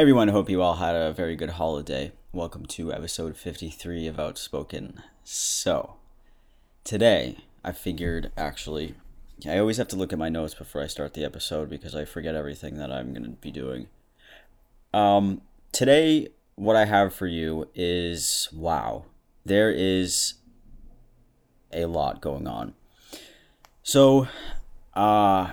Hey everyone, hope you all had a very good holiday. Welcome to episode 53 of Outspoken. So, today I figured actually, I always have to look at my notes before I start the episode because I forget everything that I'm going to be doing. Um, today, what I have for you is wow, there is a lot going on. So, uh,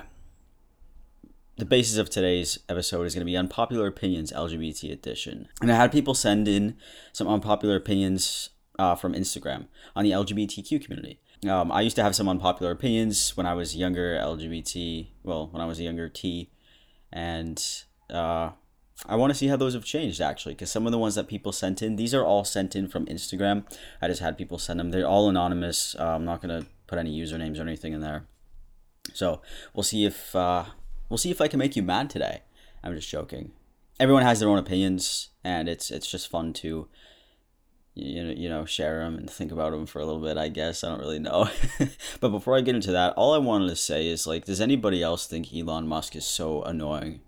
the basis of today's episode is going to be unpopular opinions LGBT edition. And I had people send in some unpopular opinions uh, from Instagram on the LGBTQ community. Um, I used to have some unpopular opinions when I was younger LGBT, well, when I was a younger T, and uh, I want to see how those have changed actually, because some of the ones that people sent in, these are all sent in from Instagram. I just had people send them. They're all anonymous. Uh, I'm not gonna put any usernames or anything in there. So we'll see if uh, We'll see if I can make you mad today. I'm just joking. Everyone has their own opinions, and it's it's just fun to you know, you know share them and think about them for a little bit. I guess I don't really know. but before I get into that, all I wanted to say is like, does anybody else think Elon Musk is so annoying?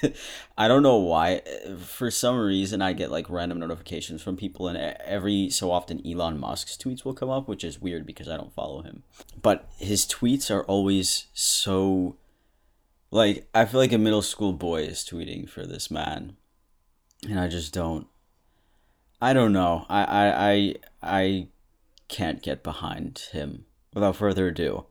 I don't know why. For some reason, I get like random notifications from people, and every so often, Elon Musk's tweets will come up, which is weird because I don't follow him. But his tweets are always so like I feel like a middle school boy is tweeting for this man, and I just don't. I don't know. I I I, I can't get behind him. Without further ado,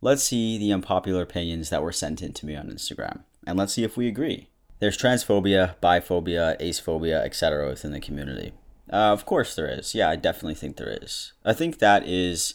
let's see the unpopular opinions that were sent in to me on Instagram, and let's see if we agree. There's transphobia, biphobia, acephobia, etc. within the community. Uh, of course there is. Yeah, I definitely think there is. I think that is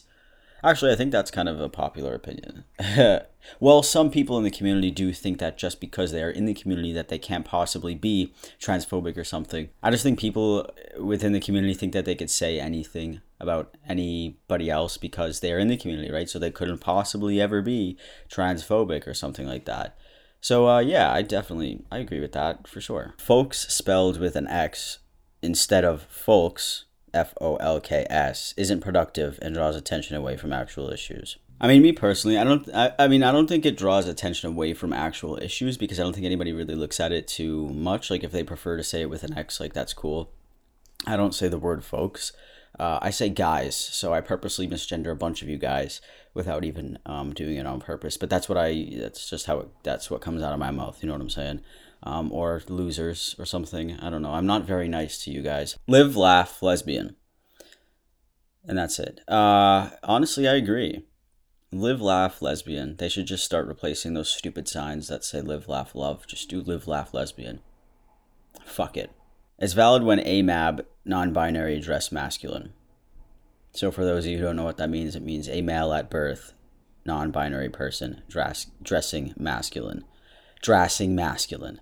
Actually, I think that's kind of a popular opinion. well, some people in the community do think that just because they are in the community that they can't possibly be transphobic or something. I just think people within the community think that they could say anything about anybody else because they're in the community, right? So they couldn't possibly ever be transphobic or something like that. So uh, yeah, I definitely I agree with that for sure. Folks spelled with an X instead of folks F O L K S isn't productive and draws attention away from actual issues. I mean, me personally, I don't. I, I mean, I don't think it draws attention away from actual issues because I don't think anybody really looks at it too much. Like if they prefer to say it with an X, like that's cool. I don't say the word folks. Uh, I say guys, so I purposely misgender a bunch of you guys without even um, doing it on purpose. But that's what I. That's just how it. That's what comes out of my mouth. You know what I'm saying? Um, or losers or something. I don't know. I'm not very nice to you guys. Live, laugh, lesbian. And that's it. Uh, honestly, I agree. Live, laugh, lesbian. They should just start replacing those stupid signs that say live, laugh, love. Just do live, laugh, lesbian. Fuck it. It's valid when AMAB, non binary, dress masculine. So, for those of you who don't know what that means, it means a male at birth, non binary person, dress, dressing masculine. Dressing masculine.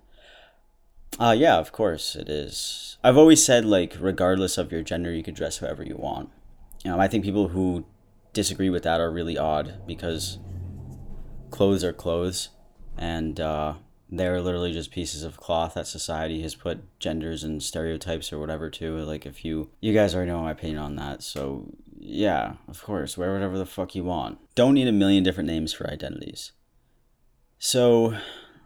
Uh, yeah, of course it is. I've always said like, regardless of your gender, you could dress however you want. Um, I think people who disagree with that are really odd because clothes are clothes, and uh, they're literally just pieces of cloth that society has put genders and stereotypes or whatever to. Like, if you you guys already know my opinion on that, so yeah, of course, wear whatever the fuck you want. Don't need a million different names for identities. So,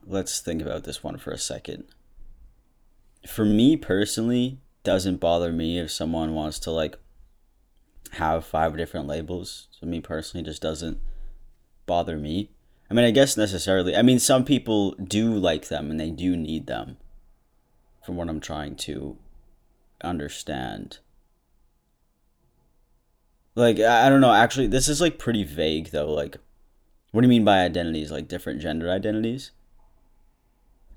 let's think about this one for a second for me personally, doesn't bother me if someone wants to like have five different labels. So me personally just doesn't bother me. I mean, I guess necessarily. I mean, some people do like them and they do need them. From what I'm trying to understand. Like I don't know, actually this is like pretty vague though. Like what do you mean by identities? Like different gender identities?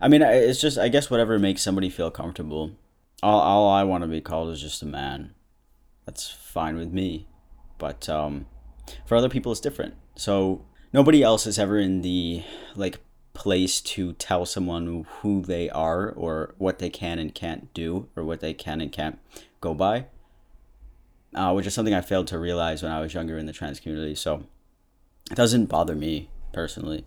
I mean, it's just I guess whatever makes somebody feel comfortable. All all I want to be called is just a man. That's fine with me, but um, for other people it's different. So nobody else is ever in the like place to tell someone who they are or what they can and can't do or what they can and can't go by, uh, which is something I failed to realize when I was younger in the trans community. So it doesn't bother me personally.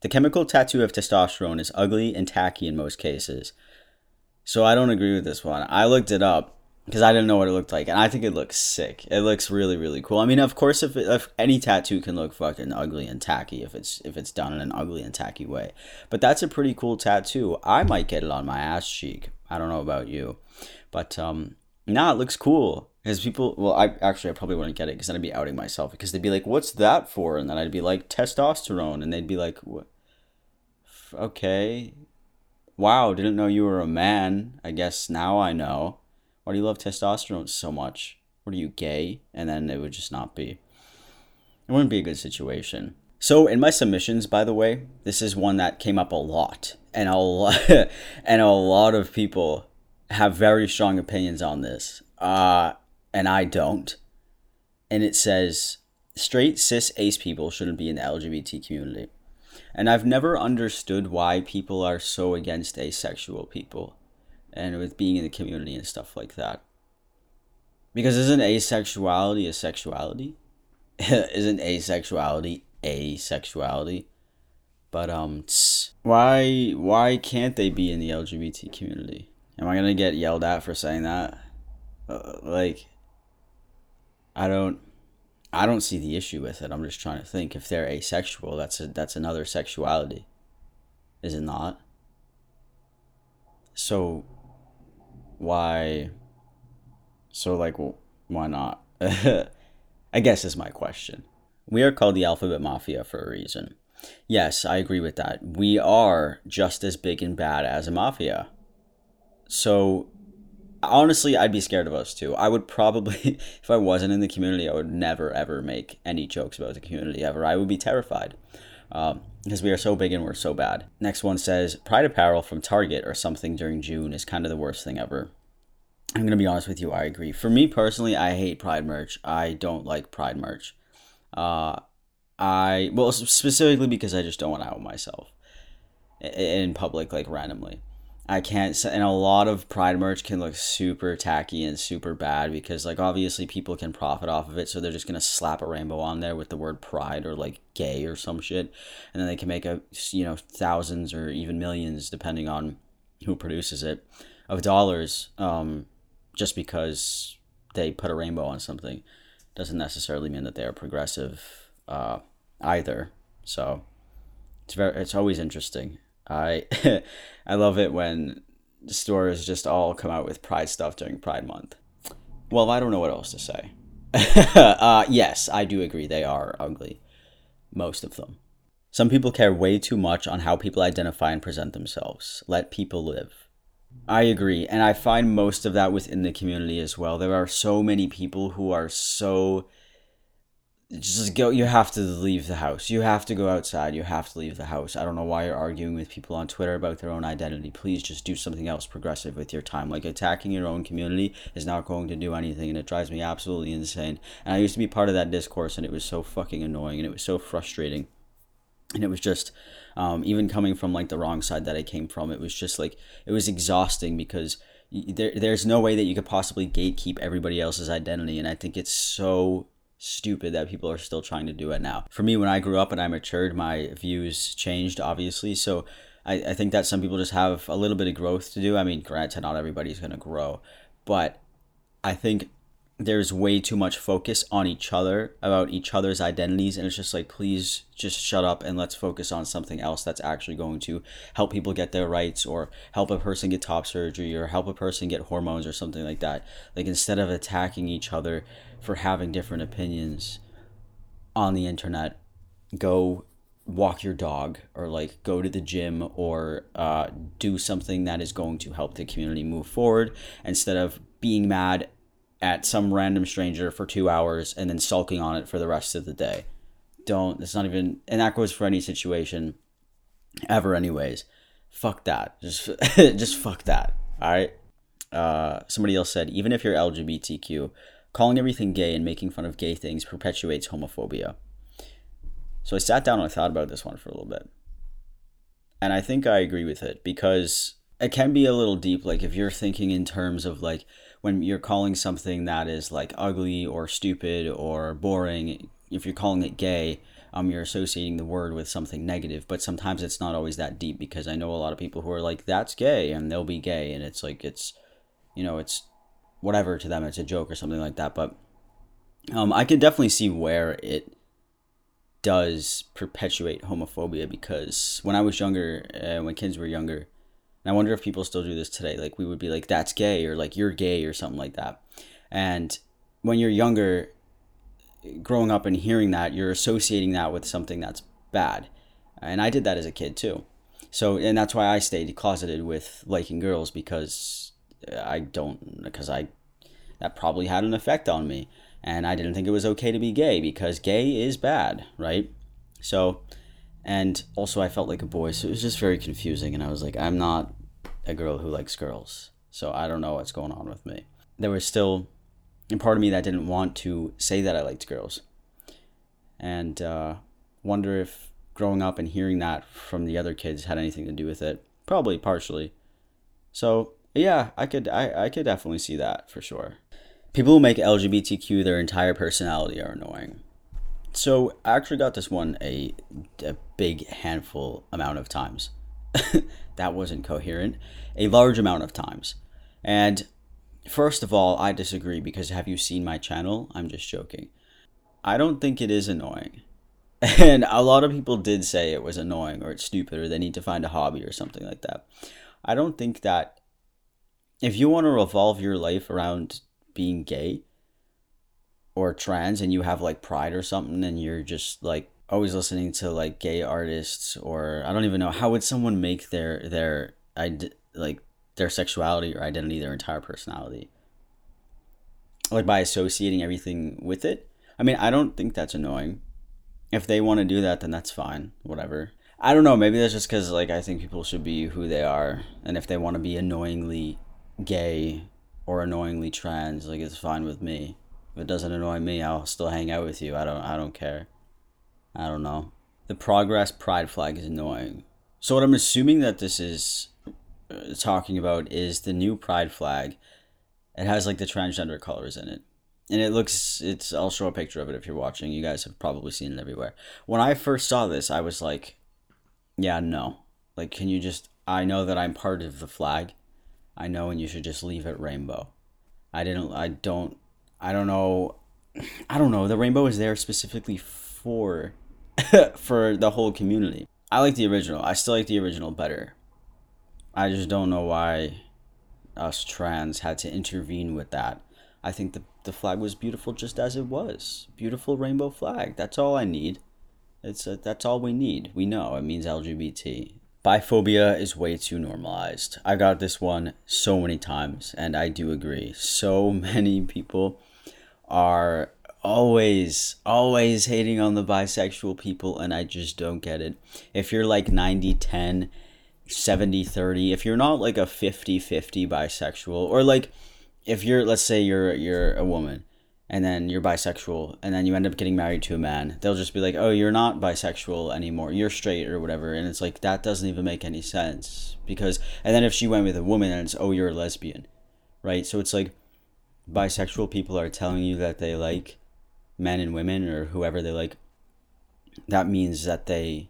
The chemical tattoo of testosterone is ugly and tacky in most cases. So I don't agree with this one. I looked it up because I didn't know what it looked like, and I think it looks sick. It looks really, really cool. I mean, of course, if, if any tattoo can look fucking ugly and tacky if it's if it's done in an ugly and tacky way, but that's a pretty cool tattoo. I might get it on my ass cheek. I don't know about you, but um, nah, it looks cool. Because people, well, I actually I probably wouldn't get it because then I'd be outing myself because they'd be like, "What's that for?" And then I'd be like, "Testosterone," and they'd be like, "What? Okay, wow, didn't know you were a man. I guess now I know." Why do you love testosterone so much? What are you gay? And then it would just not be. It wouldn't be a good situation. So in my submissions, by the way, this is one that came up a lot, and a lot, and a lot of people have very strong opinions on this, uh, and I don't. And it says straight cis ace people shouldn't be in the LGBT community, and I've never understood why people are so against asexual people and with being in the community and stuff like that. Because isn't asexuality a sexuality? isn't asexuality asexuality? But um, tss, why why can't they be in the LGBT community? Am I gonna get yelled at for saying that? Uh, like, I don't, I don't see the issue with it. I'm just trying to think if they're asexual, that's a that's another sexuality, is it not? So why so like why not i guess is my question we are called the alphabet mafia for a reason yes i agree with that we are just as big and bad as a mafia so honestly i'd be scared of us too i would probably if i wasn't in the community i would never ever make any jokes about the community ever i would be terrified um, because we are so big and we're so bad. Next one says Pride apparel from Target or something during June is kind of the worst thing ever. I'm gonna be honest with you. I agree. For me personally, I hate Pride merch. I don't like Pride merch. Uh, I well specifically because I just don't want to out myself in public like randomly. I can't and a lot of pride merch can look super tacky and super bad because like obviously people can profit off of it so they're just to slap a rainbow on there with the word pride or like gay or some shit and then they can make a you know thousands or even millions depending on who produces it of dollars um, just because they put a rainbow on something. Doesn't necessarily mean that they are progressive uh, either so it's very it's always interesting I I love it when stores just all come out with Pride stuff during Pride Month. Well, I don't know what else to say. uh, yes, I do agree they are ugly, most of them. Some people care way too much on how people identify and present themselves. Let people live. I agree, and I find most of that within the community as well. There are so many people who are so just go you have to leave the house. You have to go outside. You have to leave the house. I don't know why you're arguing with people on twitter about their own identity. Please just do something else progressive with your time. Like attacking your own community is not going to do anything and it drives me absolutely insane. And i used to be part of that discourse and it was so fucking annoying and it was so frustrating. And it was just um, even coming from like the wrong side that i came from it was just like it was exhausting because there, there's no way that you could possibly gatekeep everybody else's identity and i think it's so stupid that people are still trying to do it now. For me, when I grew up and I matured, my views changed, obviously. So I, I think that some people just have a little bit of growth to do. I mean, granted, not everybody's going to grow, but I think there's way too much focus on each other about each other's identities and it's just like please just shut up and let's focus on something else that's actually going to help people get their rights or help a person get top surgery or help a person get hormones or something like that like instead of attacking each other for having different opinions on the internet go walk your dog or like go to the gym or uh, do something that is going to help the community move forward instead of being mad at some random stranger for two hours and then sulking on it for the rest of the day. Don't. It's not even. And that goes for any situation ever, anyways. Fuck that. Just, just fuck that. All right. Uh, somebody else said, even if you're LGBTQ, calling everything gay and making fun of gay things perpetuates homophobia. So I sat down and I thought about this one for a little bit. And I think I agree with it because it can be a little deep. Like if you're thinking in terms of like when you're calling something that is like ugly or stupid or boring, if you're calling it gay, um, you're associating the word with something negative. But sometimes it's not always that deep because I know a lot of people who are like, that's gay and they'll be gay. And it's like, it's, you know, it's whatever to them. It's a joke or something like that. But um, I can definitely see where it does perpetuate homophobia because when I was younger, uh, when kids were younger, and I wonder if people still do this today. Like we would be like, "That's gay," or like "You're gay," or something like that. And when you're younger, growing up and hearing that, you're associating that with something that's bad. And I did that as a kid too. So, and that's why I stayed closeted with liking girls because I don't, because I, that probably had an effect on me. And I didn't think it was okay to be gay because gay is bad, right? So, and also I felt like a boy, so it was just very confusing. And I was like, I'm not a girl who likes girls, so I don't know what's going on with me. There was still a part of me that didn't want to say that I liked girls, and uh, wonder if growing up and hearing that from the other kids had anything to do with it. Probably partially. So yeah, I could I, I could definitely see that for sure. People who make LGBTQ their entire personality are annoying. So I actually got this one a, a big handful amount of times. that wasn't coherent. A large amount of times. And first of all, I disagree because have you seen my channel? I'm just joking. I don't think it is annoying. And a lot of people did say it was annoying or it's stupid or they need to find a hobby or something like that. I don't think that if you want to revolve your life around being gay, or trans and you have like pride or something and you're just like always listening to like gay artists or I don't even know how would someone make their their id- like their sexuality or identity their entire personality like by associating everything with it. I mean, I don't think that's annoying. If they want to do that, then that's fine. Whatever. I don't know. Maybe that's just because like I think people should be who they are, and if they want to be annoyingly gay or annoyingly trans, like it's fine with me. If it doesn't annoy me, I'll still hang out with you. I don't I don't care. I don't know. The progress pride flag is annoying. So what I'm assuming that this is uh, talking about is the new pride flag. It has like the transgender colors in it. And it looks it's I'll show a picture of it if you're watching. You guys have probably seen it everywhere. When I first saw this, I was like, yeah, no. Like can you just I know that I'm part of the flag. I know and you should just leave it rainbow. I didn't I don't I don't know. I don't know. The rainbow is there specifically for for the whole community. I like the original. I still like the original better. I just don't know why us trans had to intervene with that. I think the the flag was beautiful just as it was. Beautiful rainbow flag. That's all I need. It's a, that's all we need. We know it means LGBT. Biphobia is way too normalized. I got this one so many times, and I do agree. So many people are always always hating on the bisexual people and I just don't get it. If you're like 90 10 70 30, if you're not like a 50 50 bisexual or like if you're let's say you're you're a woman and then you're bisexual and then you end up getting married to a man, they'll just be like, "Oh, you're not bisexual anymore. You're straight or whatever." And it's like that doesn't even make any sense because and then if she went with a woman and it's, "Oh, you're a lesbian." Right? So it's like bisexual people are telling you that they like men and women or whoever they like, that means that they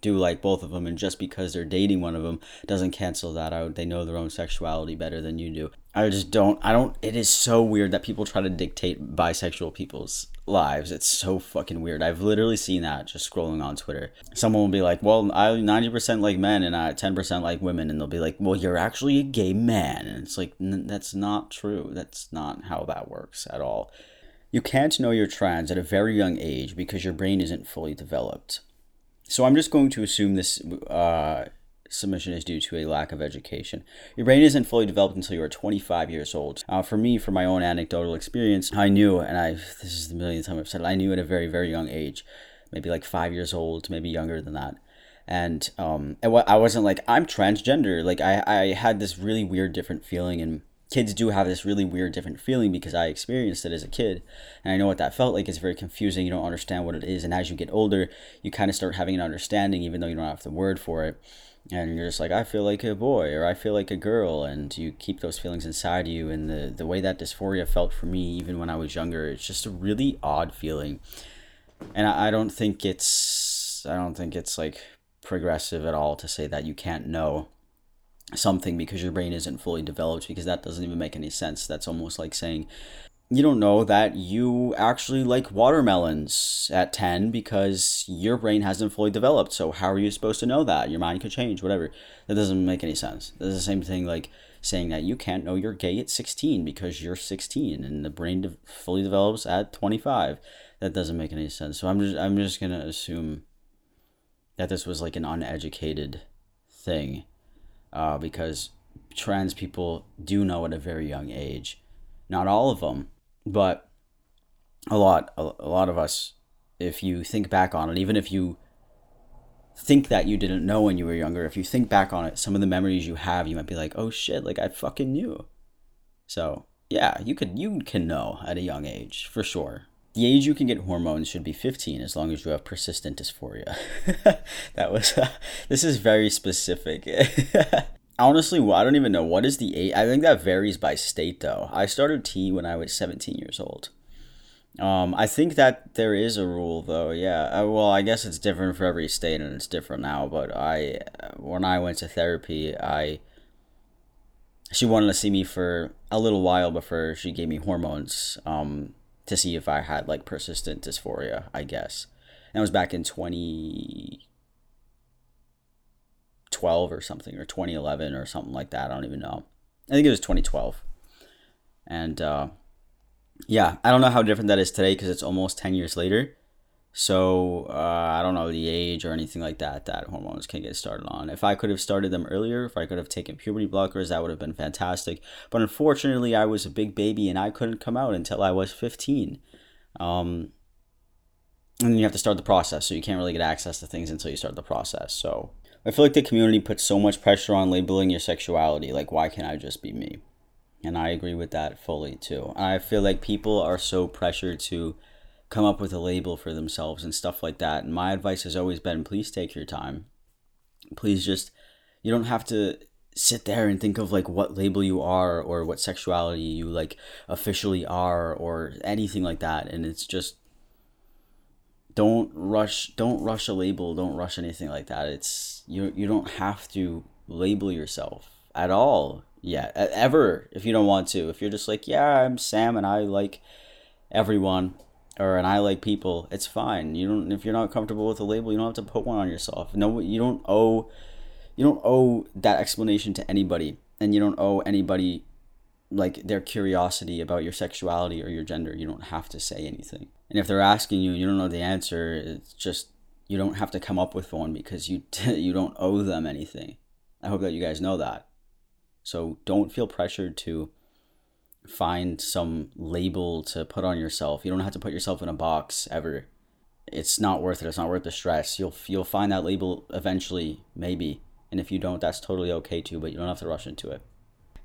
do like both of them. And just because they're dating one of them doesn't cancel that out. They know their own sexuality better than you do. I just don't, I don't, it is so weird that people try to dictate bisexual people's lives. It's so fucking weird. I've literally seen that just scrolling on Twitter. Someone will be like, well, I 90% like men and I 10% like women. And they'll be like, well, you're actually a gay man. And it's like, that's not true. That's not how that works at all. You can't know you're trans at a very young age because your brain isn't fully developed. So I'm just going to assume this uh, submission is due to a lack of education. Your brain isn't fully developed until you are 25 years old. Uh, for me, from my own anecdotal experience, I knew, and I this is the millionth time I've said it, I knew at a very very young age, maybe like five years old, maybe younger than that. And um, I wasn't like I'm transgender. Like I, I had this really weird different feeling and kids do have this really weird different feeling because I experienced it as a kid and I know what that felt like. It's very confusing. You don't understand what it is. And as you get older, you kind of start having an understanding, even though you don't have the word for it. and you're just like I feel like a boy or I feel like a girl and you keep those feelings inside you and the the way that dysphoria felt for me even when I was younger it's just a really odd feeling and I, I don't think it's I don't think it's like progressive at all to say that you can't know something because your brain isn't fully developed because that doesn't even make any sense that's almost like saying you don't know that you actually like watermelons at 10 because your brain hasn't fully developed. So, how are you supposed to know that? Your mind could change, whatever. That doesn't make any sense. That's the same thing like saying that you can't know you're gay at 16 because you're 16 and the brain de- fully develops at 25. That doesn't make any sense. So, I'm just, I'm just going to assume that this was like an uneducated thing uh, because trans people do know at a very young age. Not all of them, but a lot a, a lot of us if you think back on it even if you think that you didn't know when you were younger if you think back on it some of the memories you have you might be like oh shit like i fucking knew so yeah you could you can know at a young age for sure the age you can get hormones should be 15 as long as you have persistent dysphoria that was uh, this is very specific honestly, well, I don't even know what is the age. I think that varies by state, though. I started T when I was 17 years old. Um, I think that there is a rule, though. Yeah. Uh, well, I guess it's different for every state, and it's different now. But I, when I went to therapy, I she wanted to see me for a little while before she gave me hormones um, to see if I had like persistent dysphoria. I guess. And it was back in 2012 or something, or 2011 or something like that. I don't even know. I think it was 2012. And uh, yeah, I don't know how different that is today because it's almost 10 years later. So uh, I don't know the age or anything like that that hormones can get started on. If I could have started them earlier, if I could have taken puberty blockers, that would have been fantastic. But unfortunately, I was a big baby and I couldn't come out until I was 15. Um, and you have to start the process, so you can't really get access to things until you start the process. So I feel like the community puts so much pressure on labeling your sexuality. Like, why can't I just be me? And I agree with that fully too. I feel like people are so pressured to come up with a label for themselves and stuff like that. And my advice has always been please take your time. Please just, you don't have to sit there and think of like what label you are or what sexuality you like officially are or anything like that. And it's just, don't rush don't rush a label don't rush anything like that it's you you don't have to label yourself at all yet ever if you don't want to if you're just like yeah i'm sam and i like everyone or and i like people it's fine you don't if you're not comfortable with a label you don't have to put one on yourself no you don't owe you don't owe that explanation to anybody and you don't owe anybody like their curiosity about your sexuality or your gender you don't have to say anything and if they're asking you you don't know the answer, it's just you don't have to come up with one because you you don't owe them anything. I hope that you guys know that. So don't feel pressured to find some label to put on yourself. You don't have to put yourself in a box ever. It's not worth it. It's not worth the stress. You'll you'll find that label eventually, maybe. And if you don't, that's totally okay too, but you don't have to rush into it.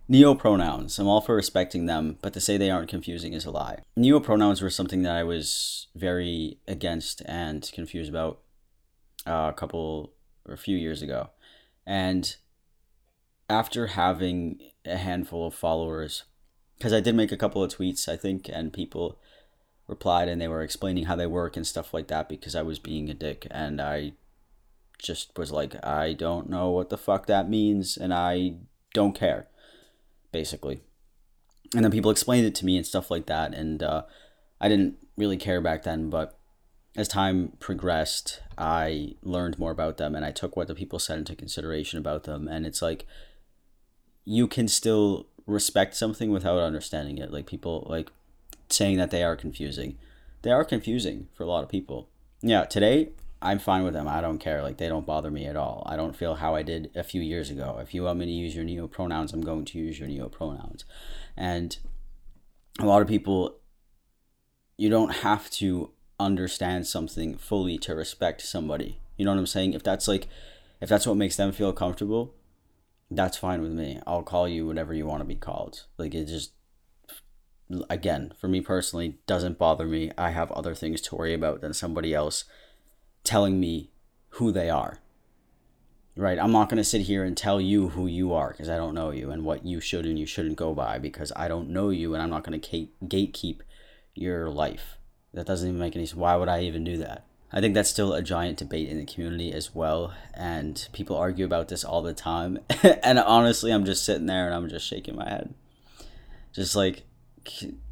Neopronouns. I'm all for respecting them, but to say they aren't confusing is a lie. Neopronouns were something that I was very against and confused about uh, a couple or a few years ago. And after having a handful of followers, because I did make a couple of tweets, I think, and people replied and they were explaining how they work and stuff like that because I was being a dick and I just was like, I don't know what the fuck that means and I don't care basically. And then people explained it to me and stuff like that. And uh, I didn't really care back then, but as time progressed, I learned more about them and I took what the people said into consideration about them. And it's like you can still respect something without understanding it. Like people like saying that they are confusing. They are confusing for a lot of people. Yeah, today I'm fine with them. I don't care. Like they don't bother me at all. I don't feel how I did a few years ago. If you want me to use your neo pronouns, I'm going to use your neo pronouns. And a lot of people you don't have to understand something fully to respect somebody. You know what I'm saying? If that's like if that's what makes them feel comfortable, that's fine with me. I'll call you whatever you want to be called. Like it just again, for me personally, doesn't bother me. I have other things to worry about than somebody else telling me who they are. right? I'm not going to sit here and tell you who you are because I don't know you and what you should and you shouldn't go by because I don't know you and I'm not going to gatekeep your life. That doesn't even make any sense. Why would I even do that? I think that's still a giant debate in the community as well. And people argue about this all the time. and honestly, I'm just sitting there and I'm just shaking my head. Just like,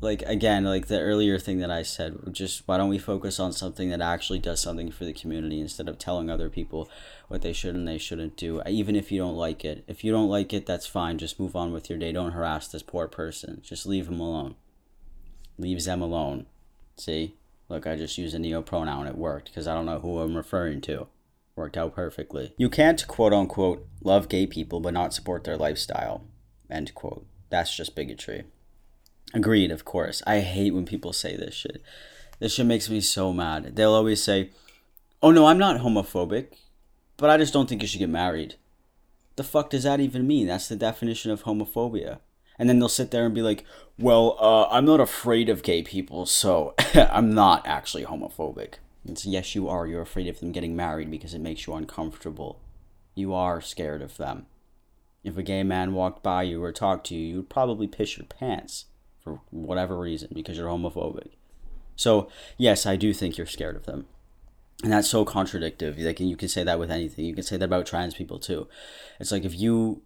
like again, like the earlier thing that I said, just why don't we focus on something that actually does something for the community instead of telling other people what they should and they shouldn't do, even if you don't like it. If you don't like it, that's fine. Just move on with your day. Don't harass this poor person. Just leave him alone. Leaves them alone. See? Look, I just used a neo pronoun. It worked because I don't know who I'm referring to. Worked out perfectly. You can't quote unquote love gay people but not support their lifestyle. End quote. That's just bigotry. Agreed, of course. I hate when people say this shit. This shit makes me so mad. They'll always say, Oh no, I'm not homophobic, but I just don't think you should get married. The fuck does that even mean? That's the definition of homophobia and then they'll sit there and be like, "Well, uh, I'm not afraid of gay people, so I'm not actually homophobic." It's yes, you are. You're afraid of them getting married because it makes you uncomfortable. You are scared of them. If a gay man walked by you or talked to you, you would probably piss your pants for whatever reason because you're homophobic. So yes, I do think you're scared of them. And that's so contradictory. Like you can say that with anything. You can say that about trans people too. It's like if you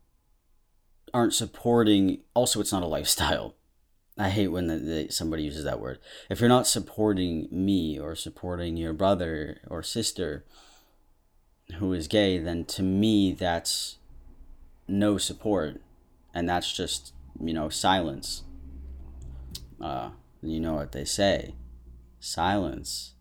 aren't supporting also it's not a lifestyle. I hate when the, the, somebody uses that word. If you're not supporting me or supporting your brother or sister who is gay then to me that's no support. And that's just you know silence. Uh you know what they say. Silence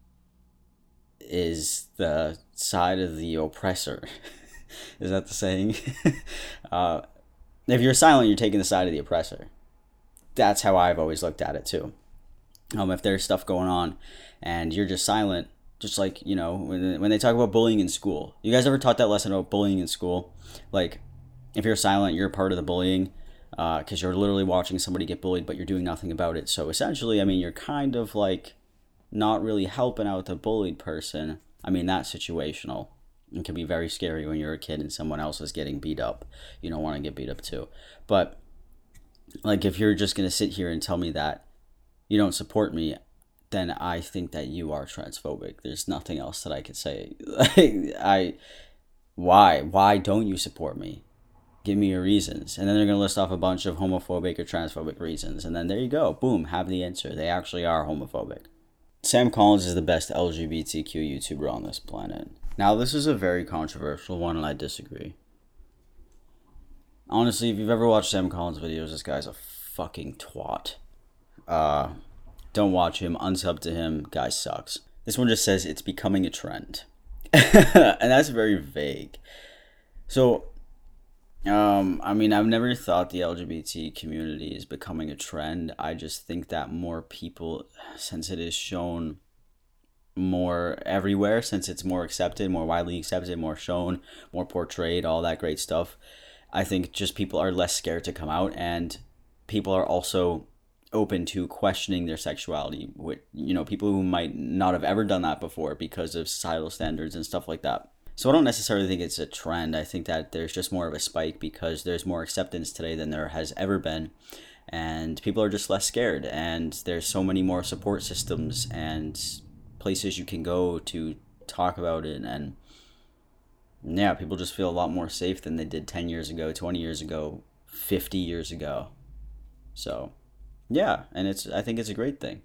is the side of the oppressor. Is that the saying? Uh if you're silent, you're taking the side of the oppressor. That's how I've always looked at it too. Um, if there's stuff going on and you're just silent, just like you know when when they talk about bullying in school, you guys ever taught that lesson about bullying in school? Like, if you're silent, you're part of the bullying because uh, you're literally watching somebody get bullied, but you're doing nothing about it. So essentially, I mean, you're kind of like not really helping out the bullied person. I mean, that's situational. It can be very scary when you're a kid and someone else is getting beat up. You don't want to get beat up too. But like if you're just going to sit here and tell me that you don't support me, then I think that you are transphobic. There's nothing else that I could say. I why why don't you support me? Give me your reasons. And then they're going to list off a bunch of homophobic or transphobic reasons. And then there you go. Boom, have the answer. They actually are homophobic. Sam Collins is the best LGBTQ YouTuber on this planet. Now, this is a very controversial one, and I disagree. Honestly, if you've ever watched Sam Collins videos, this guy's a fucking twat. Uh, don't watch him, unsub to him, guy sucks. This one just says it's becoming a trend. and that's very vague. So, um, I mean, I've never thought the LGBT community is becoming a trend. I just think that more people, since it is shown more everywhere since it's more accepted, more widely accepted, more shown, more portrayed, all that great stuff. I think just people are less scared to come out and people are also open to questioning their sexuality with you know people who might not have ever done that before because of societal standards and stuff like that. So I don't necessarily think it's a trend. I think that there's just more of a spike because there's more acceptance today than there has ever been and people are just less scared and there's so many more support systems and places you can go to talk about it and yeah people just feel a lot more safe than they did 10 years ago 20 years ago 50 years ago. So yeah and it's i think it's a great thing.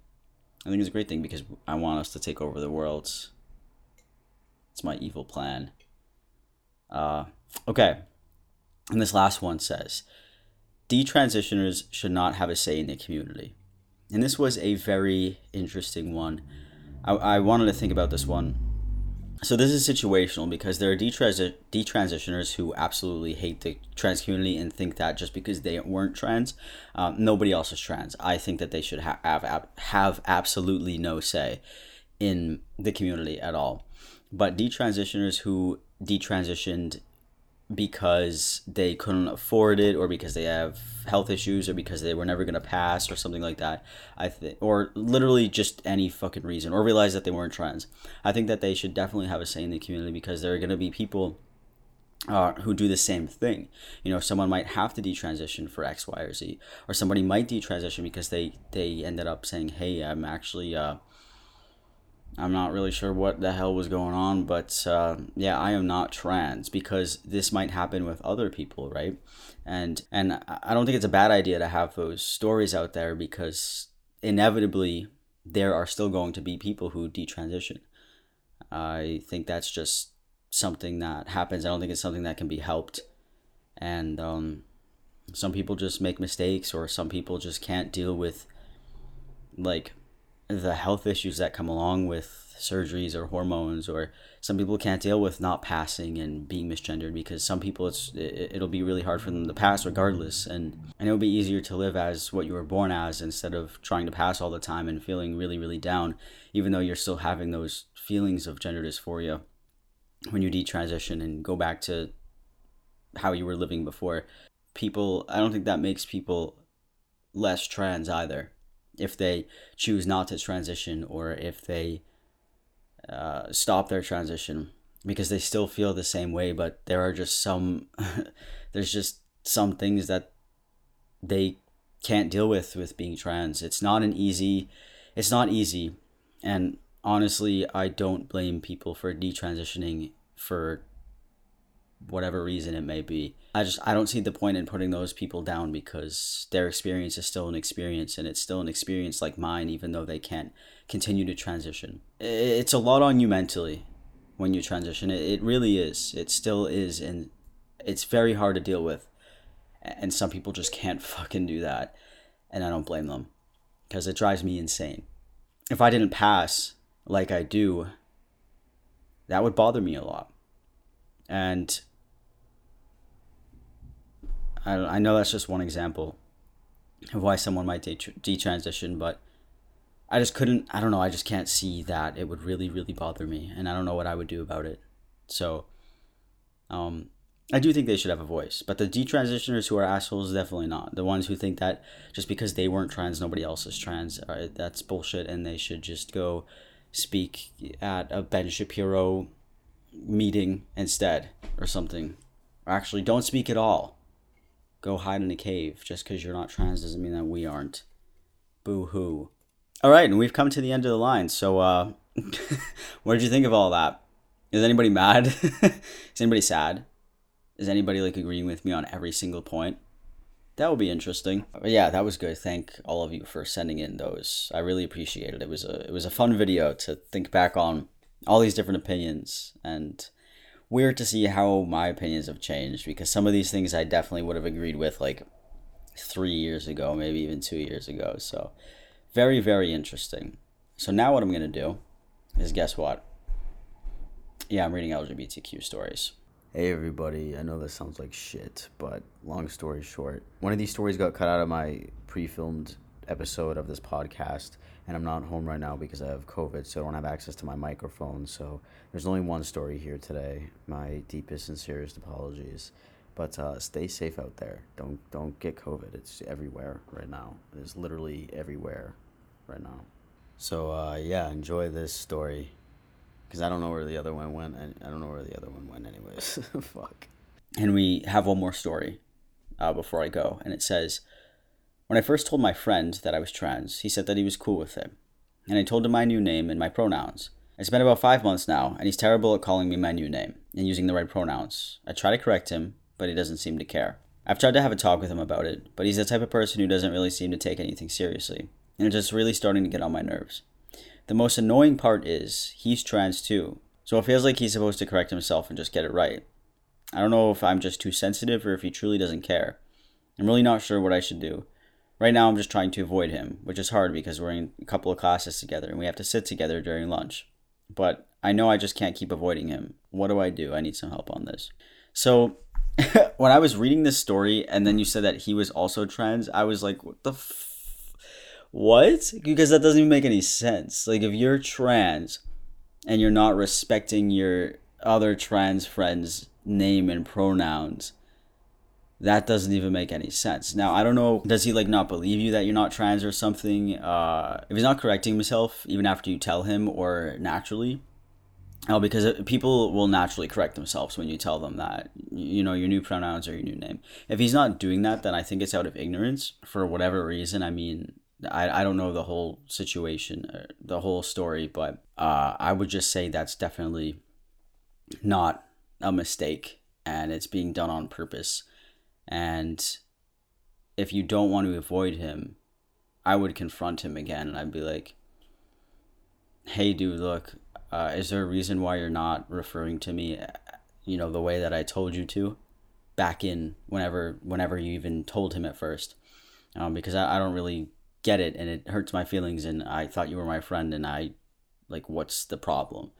I think it's a great thing because i want us to take over the world. It's my evil plan. Uh okay and this last one says detransitioners should not have a say in the community. And this was a very interesting one I, I wanted to think about this one. So this is situational because there are detransi- detransitioners who absolutely hate the trans community and think that just because they weren't trans, um, nobody else is trans. I think that they should ha- have have absolutely no say in the community at all. But detransitioners who detransitioned because they couldn't afford it or because they have health issues or because they were never going to pass or something like that i think or literally just any fucking reason or realize that they weren't trans i think that they should definitely have a say in the community because there are going to be people uh, who do the same thing. You know, someone might have to detransition for X, Y, or Z, or somebody might detransition because they they ended up saying, "Hey, I'm actually." Uh, I'm not really sure what the hell was going on, but uh, yeah, I am not trans because this might happen with other people, right? And and I don't think it's a bad idea to have those stories out there because inevitably there are still going to be people who detransition. I think that's just something that happens. I don't think it's something that can be helped, and um, some people just make mistakes, or some people just can't deal with like the health issues that come along with surgeries or hormones or some people can't deal with not passing and being misgendered because some people it's it, will be really hard for them to pass regardless. And and it'll be easier to live as what you were born as instead of trying to pass all the time and feeling really really down even though you're still having those feelings of gender dysphoria when you detransition and go back to how you were living before. People i don't think that makes people less trans either if they choose not to transition or if they uh, stop their transition because they still feel the same way but there are just some there's just some things that they can't deal with with being trans. It's not an easy it's not easy. And honestly i don't blame people for detransitioning for whatever reason it may be. I just I don't see the point in putting those people down because their experience is still an experience and it's still an experience like mine even though they can't continue to transition. It's a lot on you mentally when you transition. It, really is. It still is and it's very hard to deal with. And some people just can't fucking do that. And I don't blame them because it drives me insane. If I didn't pass like I do, that would bother me a lot. And I, I know that's just one example of why someone might detransition, but I just couldn't, I don't know, I just can't see that it would really, really bother me, and I don't know what I would do about it. So, um, I do think they should have a voice, but the detransitioners who are assholes, definitely not. The ones who think that just because they weren't trans, nobody else is trans, uh, that's bullshit, and they should just go speak at a Ben Shapiro meeting instead or something. Or actually, don't speak at all go hide in a cave. Just because you're not trans doesn't mean that we aren't. Boo hoo. All right, and we've come to the end of the line. So, uh, what did you think of all that? Is anybody mad? Is anybody sad? Is anybody like agreeing with me on every single point? That would be interesting. But yeah, that was good. Thank all of you for sending in those. I really appreciate it. It was a it was a fun video to think back on all these different opinions and weird to see how my opinions have changed because some of these things I definitely would have agreed with like three years ago, maybe even two years ago. So, very, very interesting. So, now what I'm going to do is guess what? Yeah, I'm reading LGBTQ stories. Hey, everybody. I know this sounds like shit, but long story short, one of these stories got cut out of my pre filmed episode of this podcast and I'm not home right now because I have COVID, so I don't have access to my microphone. So there's only one story here today. My deepest, and sincerest apologies. But uh, stay safe out there. Don't don't get COVID. It's everywhere right now. It's literally everywhere right now. So uh, yeah, enjoy this story because I don't know where the other one went. And I don't know where the other one went, anyways. Fuck. And we have one more story uh, before I go, and it says. When I first told my friend that I was trans, he said that he was cool with it. And I told him my new name and my pronouns. It's been about five months now, and he's terrible at calling me my new name and using the right pronouns. I try to correct him, but he doesn't seem to care. I've tried to have a talk with him about it, but he's the type of person who doesn't really seem to take anything seriously, and it's just really starting to get on my nerves. The most annoying part is he's trans too, so it feels like he's supposed to correct himself and just get it right. I don't know if I'm just too sensitive or if he truly doesn't care. I'm really not sure what I should do. Right now, I'm just trying to avoid him, which is hard because we're in a couple of classes together and we have to sit together during lunch. But I know I just can't keep avoiding him. What do I do? I need some help on this. So, when I was reading this story and then you said that he was also trans, I was like, what the f- What? Because that doesn't even make any sense. Like, if you're trans and you're not respecting your other trans friend's name and pronouns, that doesn't even make any sense. Now, I don't know, does he like not believe you that you're not trans or something? Uh, if he's not correcting himself, even after you tell him or naturally, Oh, because people will naturally correct themselves when you tell them that you know your new pronouns or your new name. If he's not doing that, then I think it's out of ignorance for whatever reason. I mean, I, I don't know the whole situation, uh, the whole story, but uh, I would just say that's definitely not a mistake, and it's being done on purpose. And if you don't want to avoid him, I would confront him again, and I'd be like, "Hey, dude, look." Uh, is there a reason why you're not referring to me, you know, the way that I told you to, back in whenever whenever you even told him at first, um, because I, I don't really get it and it hurts my feelings and I thought you were my friend and I, like, what's the problem?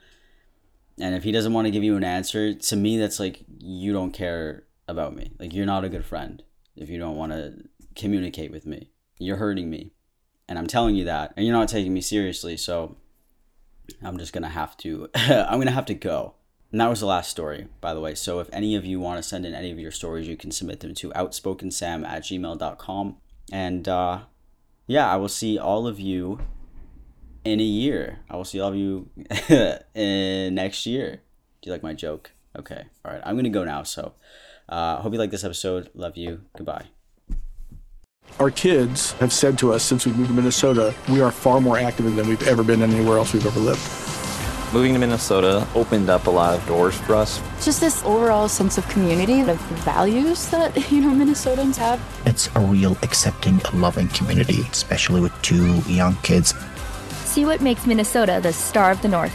And if he doesn't want to give you an answer, to me that's like you don't care about me. Like you're not a good friend if you don't want to communicate with me. You're hurting me, and I'm telling you that, and you're not taking me seriously. So I'm just gonna have to I'm gonna have to go. And that was the last story, by the way. So if any of you want to send in any of your stories, you can submit them to outspokensam at gmail.com. And uh, yeah, I will see all of you in a year. I will see all of you in next year. Do you like my joke? Okay. All right. I'm going to go now. So uh, hope you like this episode. Love you. Goodbye. Our kids have said to us since we moved to Minnesota, we are far more active than we've ever been anywhere else we've ever lived. Moving to Minnesota opened up a lot of doors for us. Just this overall sense of community, of values that, you know, Minnesotans have. It's a real accepting, loving community, especially with two young kids. See what makes Minnesota the star of the North.